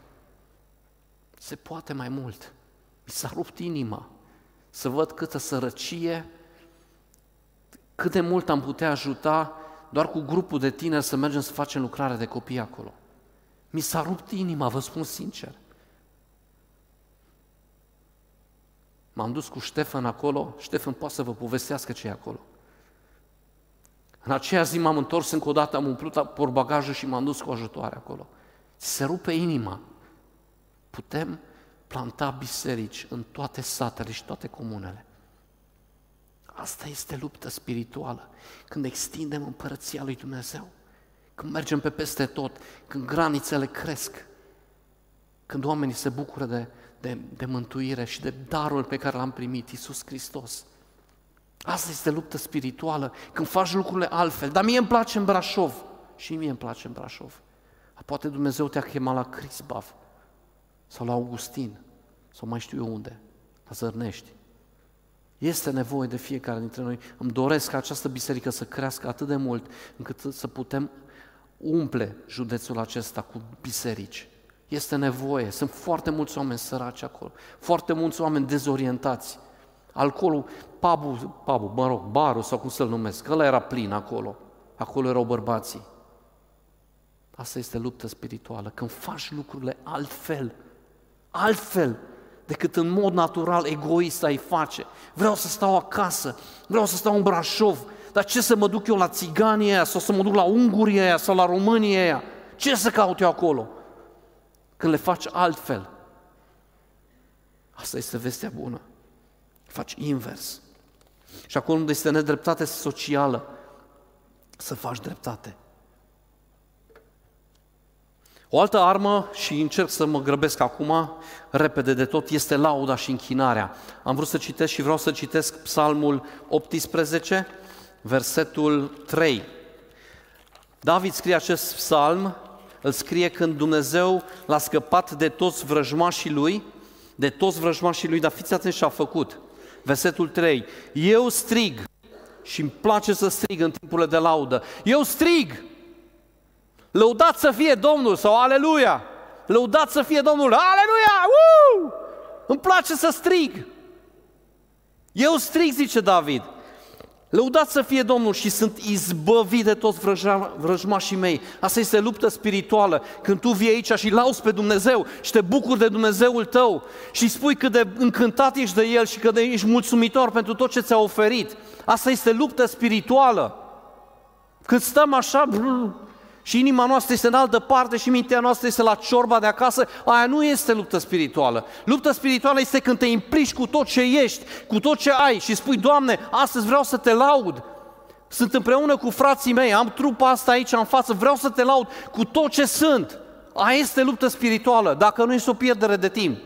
Se poate mai mult. Mi s-a rupt inima să văd câtă sărăcie, cât de mult am putea ajuta doar cu grupul de tineri să mergem să facem lucrare de copii acolo. Mi s-a rupt inima, vă spun sincer. M-am dus cu Ștefan acolo, Ștefan poate să vă povestească ce e acolo. În aceea zi m-am întors încă o dată, am umplut porbagajul și m-am dus cu ajutoare acolo. ți se rupe inima. Putem planta biserici în toate satele și toate comunele. Asta este luptă spirituală. Când extindem împărăția lui Dumnezeu, când mergem pe peste tot, când granițele cresc, când oamenii se bucură de, de, de mântuire și de darul pe care l-am primit, Iisus Hristos. Asta este luptă spirituală, când faci lucrurile altfel. Dar mie îmi place în Brașov. Și mie îmi place în Brașov. Poate Dumnezeu te-a chemat la Crisbav sau la Augustin sau mai știu eu unde, la Zărnești. Este nevoie de fiecare dintre noi. Îmi doresc ca această biserică să crească atât de mult încât să putem umple județul acesta cu biserici. Este nevoie. Sunt foarte mulți oameni săraci acolo, foarte mulți oameni dezorientați. Alcoolul, pubul, pubul, mă rog, barul sau cum să-l numesc, ăla era plin acolo. Acolo erau bărbații. Asta este luptă spirituală. Când faci lucrurile altfel, altfel decât în mod natural, egoist ai face. Vreau să stau acasă, vreau să stau în Brașov, dar ce să mă duc eu la țiganii aia, sau să mă duc la Unguria aia, sau la România aia? Ce să caut eu acolo? Când le faci altfel. Asta este vestea bună. Faci invers. Și acolo unde este nedreptate socială, să faci dreptate. O altă armă, și încerc să mă grăbesc acum, repede de tot, este lauda și închinarea. Am vrut să citesc și vreau să citesc psalmul 18, versetul 3. David scrie acest psalm, îl scrie când Dumnezeu l-a scăpat de toți vrăjmașii lui, de toți vrăjmașii lui, dar fiți atenți ce a făcut. Versetul 3. Eu strig și îmi place să strig în timpurile de laudă. Eu strig! Lăudați să fie Domnul sau Aleluia! Lăudați să fie Domnul! Aleluia! Uh! Îmi place să strig! Eu strig, zice David. Lăudați să fie Domnul și sunt izbăvit de toți vrăjmașii mei. Asta este luptă spirituală. Când tu vii aici și lauzi pe Dumnezeu și te bucuri de Dumnezeul tău și spui cât de încântat ești de El și cât de ești mulțumitor pentru tot ce ți-a oferit. Asta este luptă spirituală. Când stăm așa, și inima noastră este în altă parte și mintea noastră este la ciorba de acasă, aia nu este luptă spirituală. Luptă spirituală este când te implici cu tot ce ești, cu tot ce ai și spui, Doamne, astăzi vreau să te laud. Sunt împreună cu frații mei, am trupa asta aici în față, vreau să te laud cu tot ce sunt. Aia este luptă spirituală, dacă nu este o pierdere de timp.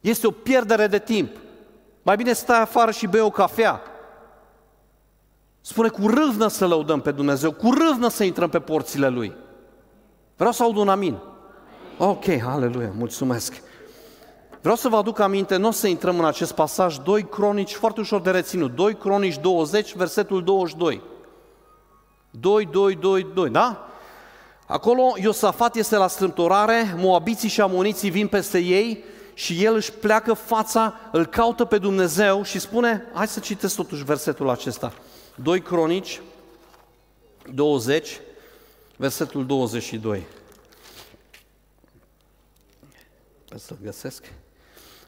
Este o pierdere de timp. Mai bine stai afară și bei o cafea, Spune cu râvnă să lăudăm pe Dumnezeu, cu râvnă să intrăm pe porțile Lui. Vreau să aud un amin. Ok, aleluia, mulțumesc. Vreau să vă aduc aminte, nu o să intrăm în acest pasaj, 2 cronici, foarte ușor de reținut, 2 cronici 20, versetul 22. 2, 2, 2, 2, da? Acolo Iosafat este la strâmtorare, moabiții și amoniții vin peste ei și el își pleacă fața, îl caută pe Dumnezeu și spune, hai să citesc totuși versetul acesta. 2 Cronici 20, versetul 22. Pe să găsesc.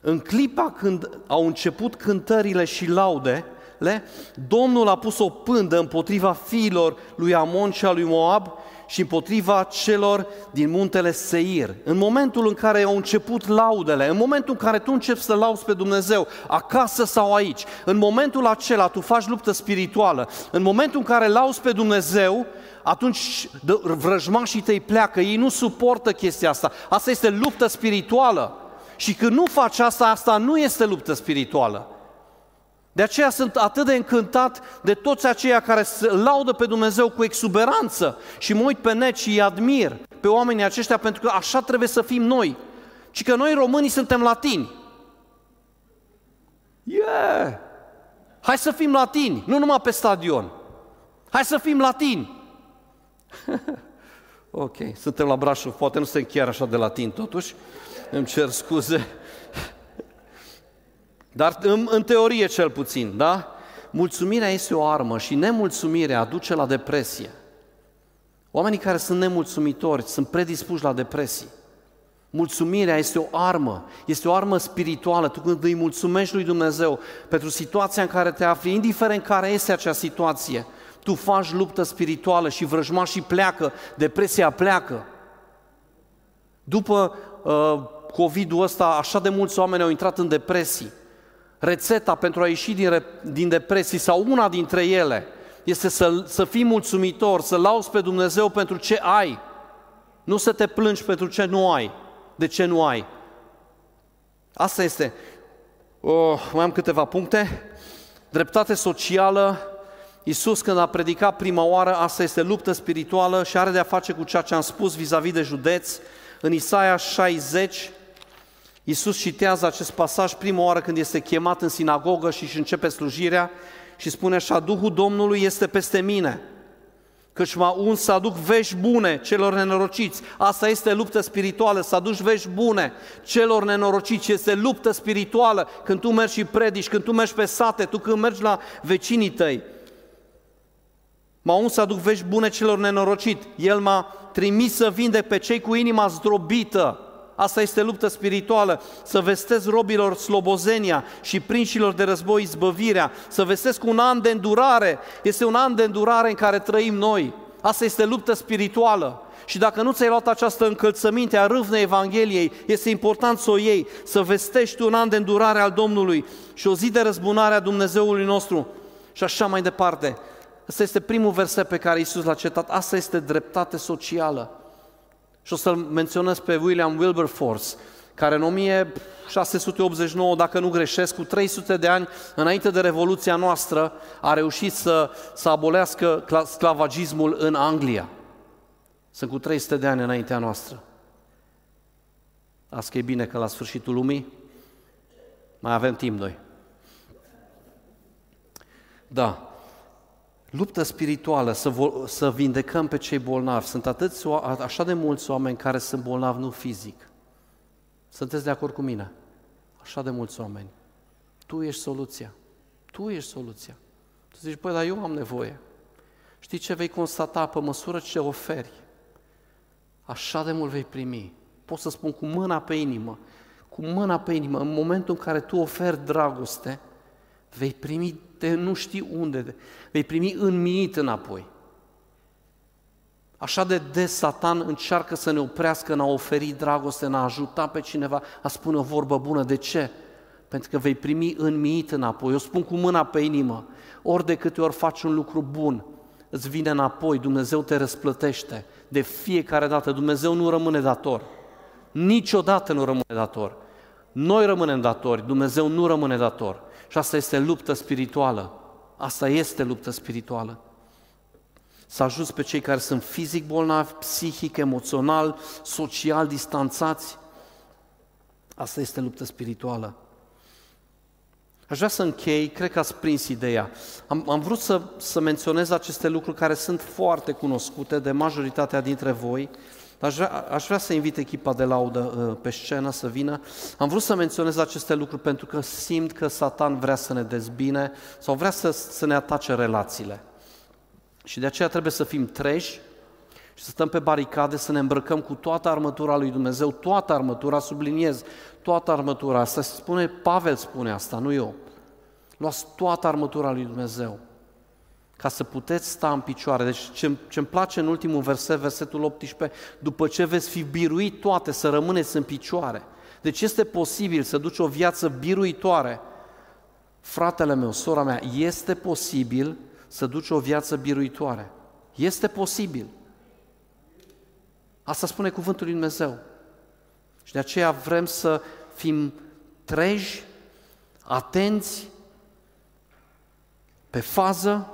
În clipa când au început cântările și laudele, Domnul a pus o pândă împotriva fiilor lui Amon și a lui Moab și împotriva celor din muntele Seir. În momentul în care au început laudele, în momentul în care tu începi să lauzi pe Dumnezeu, acasă sau aici, în momentul acela tu faci luptă spirituală, în momentul în care lauzi pe Dumnezeu, atunci vrăjmașii tăi pleacă, ei nu suportă chestia asta. Asta este luptă spirituală. Și când nu faci asta, asta nu este luptă spirituală. De aceea sunt atât de încântat de toți aceia care se laudă pe Dumnezeu cu exuberanță și mă uit pe net și îi admir pe oamenii aceștia pentru că așa trebuie să fim noi. Și că noi românii suntem latini. Yeah! Hai să fim latini, nu numai pe stadion. Hai să fim latini. ok, suntem la Brașov, poate nu suntem chiar așa de latini totuși. Îmi cer scuze. Dar în, în teorie cel puțin, da? Mulțumirea este o armă și nemulțumirea aduce la depresie. Oamenii care sunt nemulțumitori sunt predispuși la depresii. Mulțumirea este o armă, este o armă spirituală. Tu când îi mulțumești lui Dumnezeu pentru situația în care te afli, indiferent care este acea situație, tu faci luptă spirituală și vrăjmașii pleacă, depresia pleacă. După uh, COVID-ul ăsta, așa de mulți oameni au intrat în depresii. Rețeta pentru a ieși din, din depresii sau una dintre ele este să, să fii mulțumitor, să lauzi pe Dumnezeu pentru ce ai. Nu să te plângi pentru ce nu ai. De ce nu ai? Asta este. Oh, mai am câteva puncte. Dreptate socială. Iisus când a predicat prima oară, asta este luptă spirituală și are de a face cu ceea ce am spus vis-a-vis de județ. În Isaia 60, Iisus citează acest pasaj prima oară când este chemat în sinagogă și își începe slujirea și spune așa, Duhul Domnului este peste mine, căci m-a uns să aduc vești bune celor nenorociți. Asta este luptă spirituală, să aduci vești bune celor nenorociți. Este luptă spirituală când tu mergi și predici, când tu mergi pe sate, tu când mergi la vecinii tăi. M-a uns să aduc vești bune celor nenorociți. El m-a trimis să vindec pe cei cu inima zdrobită, Asta este luptă spirituală, să vestesc robilor slobozenia și prinșilor de război izbăvirea, să vestesc un an de îndurare. Este un an de îndurare în care trăim noi. Asta este luptă spirituală. Și dacă nu ți-ai luat această încălțăminte a râvnei Evangheliei, este important să o iei, să vestești un an de îndurare al Domnului și o zi de răzbunare a Dumnezeului nostru și așa mai departe. Asta este primul verset pe care Iisus l-a cetat. Asta este dreptate socială. Și o să-l menționez pe William Wilberforce, care în 1689, dacă nu greșesc, cu 300 de ani înainte de Revoluția noastră, a reușit să, să abolească sclavagismul în Anglia. Sunt cu 300 de ani înaintea noastră. Asta e bine că la sfârșitul lumii mai avem timp noi. Da, luptă spirituală, să, vo- să vindecăm pe cei bolnavi. Sunt atâți, așa de mulți oameni care sunt bolnavi, nu fizic. Sunteți de acord cu mine? Așa de mulți oameni. Tu ești soluția. Tu ești soluția. Tu zici, păi, dar eu am nevoie. Știi ce vei constata pe măsură ce oferi? Așa de mult vei primi. Pot să spun cu mâna pe inimă, cu mâna pe inimă, în momentul în care tu oferi dragoste, vei primi de nu știi unde, vei primi înmiit înapoi. Așa de des Satan încearcă să ne oprească în a oferi dragoste, în a ajuta pe cineva, a spune o vorbă bună. De ce? Pentru că vei primi înmiit înapoi. Eu spun cu mâna pe inimă, ori de câte ori faci un lucru bun, îți vine înapoi, Dumnezeu te răsplătește. De fiecare dată, Dumnezeu nu rămâne dator. Niciodată nu rămâne dator. Noi rămânem datori, Dumnezeu nu rămâne dator. Și asta este luptă spirituală. Asta este luptă spirituală. Să ajuți pe cei care sunt fizic bolnavi, psihic, emoțional, social distanțați. Asta este luptă spirituală. Aș vrea să închei, cred că ați prins ideea. Am, am vrut să, să menționez aceste lucruri care sunt foarte cunoscute de majoritatea dintre voi, Aș vrea, aș vrea să invit echipa de laudă uh, pe scenă să vină. Am vrut să menționez aceste lucruri pentru că simt că Satan vrea să ne dezbine sau vrea să, să ne atace relațiile. Și de aceea trebuie să fim treji și să stăm pe baricade, să ne îmbrăcăm cu toată armătura lui Dumnezeu, toată armătura, subliniez, toată armătura. Asta spune, Pavel spune asta, nu eu. Luați toată armătura lui Dumnezeu ca să puteți sta în picioare. Deci ce îmi place în ultimul verset, versetul 18, după ce veți fi biruit toate, să rămâneți în picioare. Deci este posibil să duci o viață biruitoare. Fratele meu, sora mea, este posibil să duci o viață biruitoare. Este posibil. Asta spune cuvântul lui Dumnezeu. Și de aceea vrem să fim treji, atenți, pe fază,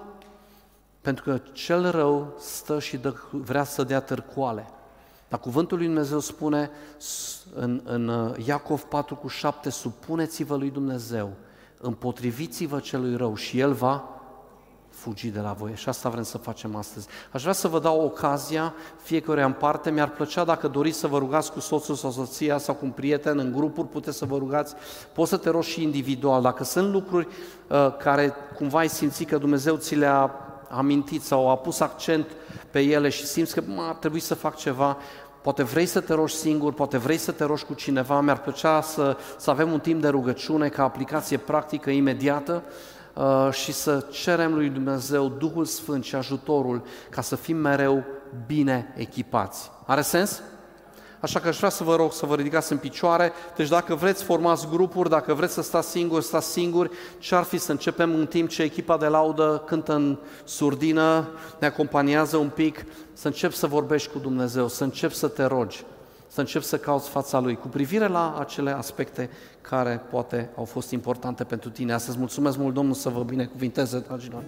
pentru că cel rău stă și dă, vrea să dea târcoale. Dar cuvântul lui Dumnezeu spune în, în uh, Iacov 4 cu 7, supuneți-vă lui Dumnezeu, împotriviți-vă celui rău și El va fugi de la voi. Și asta vrem să facem astăzi. Aș vrea să vă dau ocazia, fiecare în parte, mi-ar plăcea dacă doriți să vă rugați cu soțul sau soția sau cu un prieten în grupuri, puteți să vă rugați, poți să te rogi și individual. Dacă sunt lucruri uh, care cumva ai simțit că Dumnezeu ți le-a amintit sau a pus accent pe ele și simți că ar trebui să fac ceva, poate vrei să te rogi singur, poate vrei să te rogi cu cineva, mi-ar plăcea să, să avem un timp de rugăciune ca aplicație practică imediată uh, și să cerem lui Dumnezeu Duhul Sfânt și ajutorul ca să fim mereu bine echipați. Are sens? Așa că aș vrea să vă rog să vă ridicați în picioare. Deci dacă vreți, formați grupuri, dacă vreți să stați singuri, stați singuri. Ce ar fi să începem în timp ce echipa de laudă cântă în surdină, ne acompaniază un pic, să încep să vorbești cu Dumnezeu, să încep să te rogi, să încep să cauți fața Lui cu privire la acele aspecte care poate au fost importante pentru tine. Astăzi mulțumesc mult Domnul să vă binecuvinteze, dragilor.